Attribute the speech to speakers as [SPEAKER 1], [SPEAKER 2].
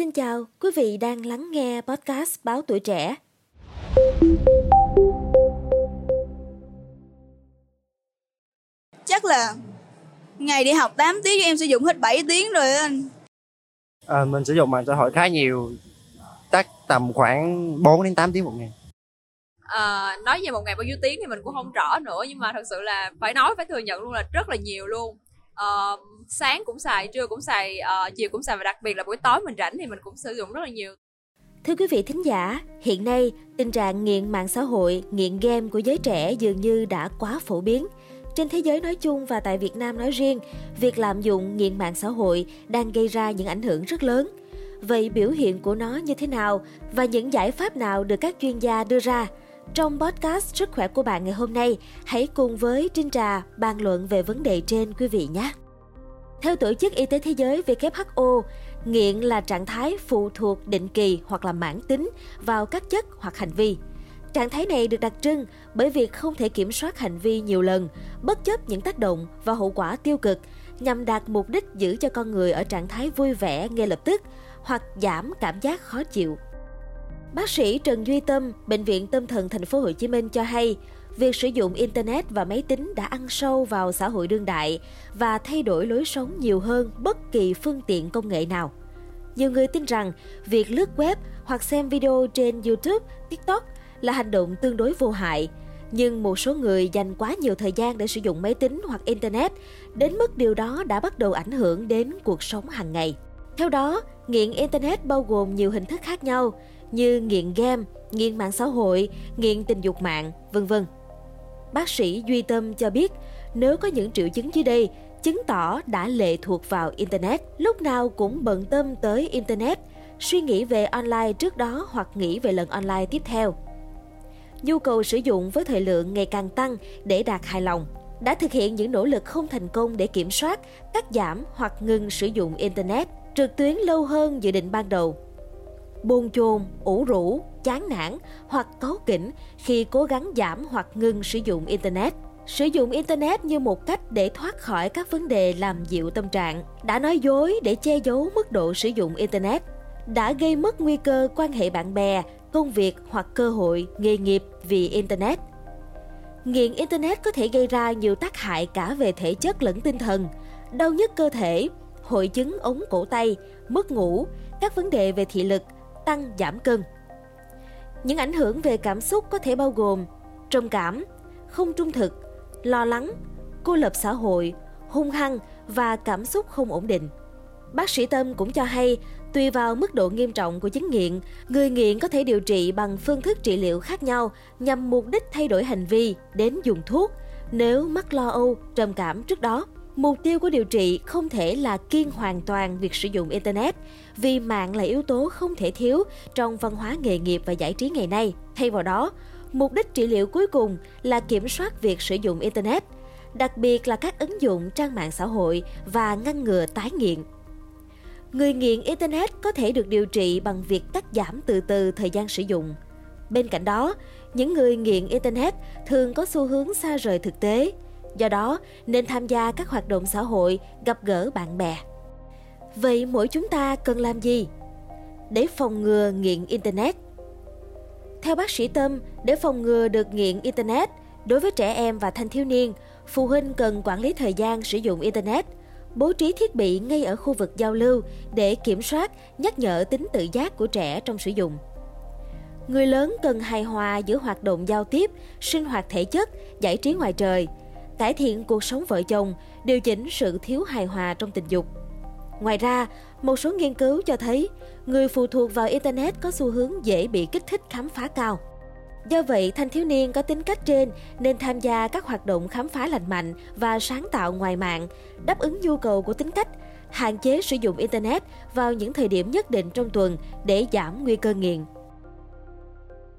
[SPEAKER 1] Xin chào, quý vị đang lắng nghe podcast Báo Tuổi Trẻ.
[SPEAKER 2] Chắc là ngày đi học 8 tiếng em sử dụng hết 7 tiếng rồi anh.
[SPEAKER 3] À, mình sử dụng mạng xã hội khá nhiều, chắc tầm khoảng 4 đến 8 tiếng một ngày.
[SPEAKER 4] À, nói về một ngày bao nhiêu tiếng thì mình cũng không rõ nữa nhưng mà thật sự là phải nói phải thừa nhận luôn là rất là nhiều luôn uh, sáng cũng xài, trưa cũng xài, uh, chiều cũng xài và đặc biệt là buổi tối mình rảnh thì mình cũng sử dụng rất là nhiều.
[SPEAKER 1] Thưa quý vị thính giả, hiện nay tình trạng nghiện mạng xã hội, nghiện game của giới trẻ dường như đã quá phổ biến. Trên thế giới nói chung và tại Việt Nam nói riêng, việc lạm dụng nghiện mạng xã hội đang gây ra những ảnh hưởng rất lớn. Vậy biểu hiện của nó như thế nào và những giải pháp nào được các chuyên gia đưa ra? Trong podcast Sức khỏe của bạn ngày hôm nay, hãy cùng với Trinh Trà bàn luận về vấn đề trên quý vị nhé. Theo Tổ chức Y tế Thế giới WHO, nghiện là trạng thái phụ thuộc định kỳ hoặc là mãn tính vào các chất hoặc hành vi. Trạng thái này được đặc trưng bởi việc không thể kiểm soát hành vi nhiều lần, bất chấp những tác động và hậu quả tiêu cực, nhằm đạt mục đích giữ cho con người ở trạng thái vui vẻ ngay lập tức hoặc giảm cảm giác khó chịu. Bác sĩ Trần Duy Tâm, Bệnh viện Tâm thần Thành phố Hồ Chí Minh cho hay, việc sử dụng internet và máy tính đã ăn sâu vào xã hội đương đại và thay đổi lối sống nhiều hơn bất kỳ phương tiện công nghệ nào. Nhiều người tin rằng việc lướt web hoặc xem video trên YouTube, TikTok là hành động tương đối vô hại, nhưng một số người dành quá nhiều thời gian để sử dụng máy tính hoặc internet đến mức điều đó đã bắt đầu ảnh hưởng đến cuộc sống hàng ngày. Theo đó, nghiện internet bao gồm nhiều hình thức khác nhau như nghiện game, nghiện mạng xã hội, nghiện tình dục mạng, vân vân. Bác sĩ Duy Tâm cho biết, nếu có những triệu chứng dưới đây, chứng tỏ đã lệ thuộc vào Internet, lúc nào cũng bận tâm tới Internet, suy nghĩ về online trước đó hoặc nghĩ về lần online tiếp theo. Nhu cầu sử dụng với thời lượng ngày càng tăng để đạt hài lòng, đã thực hiện những nỗ lực không thành công để kiểm soát, cắt giảm hoặc ngừng sử dụng Internet trực tuyến lâu hơn dự định ban đầu. Bồn chồn, ủ rũ, chán nản hoặc cáu kỉnh khi cố gắng giảm hoặc ngừng sử dụng Internet. Sử dụng Internet như một cách để thoát khỏi các vấn đề làm dịu tâm trạng, đã nói dối để che giấu mức độ sử dụng Internet, đã gây mất nguy cơ quan hệ bạn bè, công việc hoặc cơ hội, nghề nghiệp vì Internet. Nghiện Internet có thể gây ra nhiều tác hại cả về thể chất lẫn tinh thần, đau nhức cơ thể, hội chứng ống cổ tay, mất ngủ, các vấn đề về thị lực, tăng giảm cân. Những ảnh hưởng về cảm xúc có thể bao gồm trầm cảm, không trung thực, lo lắng, cô lập xã hội, hung hăng và cảm xúc không ổn định. Bác sĩ Tâm cũng cho hay, tùy vào mức độ nghiêm trọng của chứng nghiện, người nghiện có thể điều trị bằng phương thức trị liệu khác nhau nhằm mục đích thay đổi hành vi đến dùng thuốc nếu mắc lo âu, trầm cảm trước đó. Mục tiêu của điều trị không thể là kiên hoàn toàn việc sử dụng Internet, vì mạng là yếu tố không thể thiếu trong văn hóa nghề nghiệp và giải trí ngày nay. Thay vào đó, mục đích trị liệu cuối cùng là kiểm soát việc sử dụng Internet, đặc biệt là các ứng dụng trang mạng xã hội và ngăn ngừa tái nghiện. Người nghiện Internet có thể được điều trị bằng việc cắt giảm từ từ thời gian sử dụng. Bên cạnh đó, những người nghiện Internet thường có xu hướng xa rời thực tế, Do đó, nên tham gia các hoạt động xã hội, gặp gỡ bạn bè. Vậy mỗi chúng ta cần làm gì? Để phòng ngừa nghiện Internet Theo bác sĩ Tâm, để phòng ngừa được nghiện Internet, đối với trẻ em và thanh thiếu niên, phụ huynh cần quản lý thời gian sử dụng Internet, bố trí thiết bị ngay ở khu vực giao lưu để kiểm soát, nhắc nhở tính tự giác của trẻ trong sử dụng. Người lớn cần hài hòa giữa hoạt động giao tiếp, sinh hoạt thể chất, giải trí ngoài trời – cải thiện cuộc sống vợ chồng, điều chỉnh sự thiếu hài hòa trong tình dục. Ngoài ra, một số nghiên cứu cho thấy người phụ thuộc vào Internet có xu hướng dễ bị kích thích khám phá cao. Do vậy, thanh thiếu niên có tính cách trên nên tham gia các hoạt động khám phá lành mạnh và sáng tạo ngoài mạng, đáp ứng nhu cầu của tính cách, hạn chế sử dụng Internet vào những thời điểm nhất định trong tuần để giảm nguy cơ nghiện.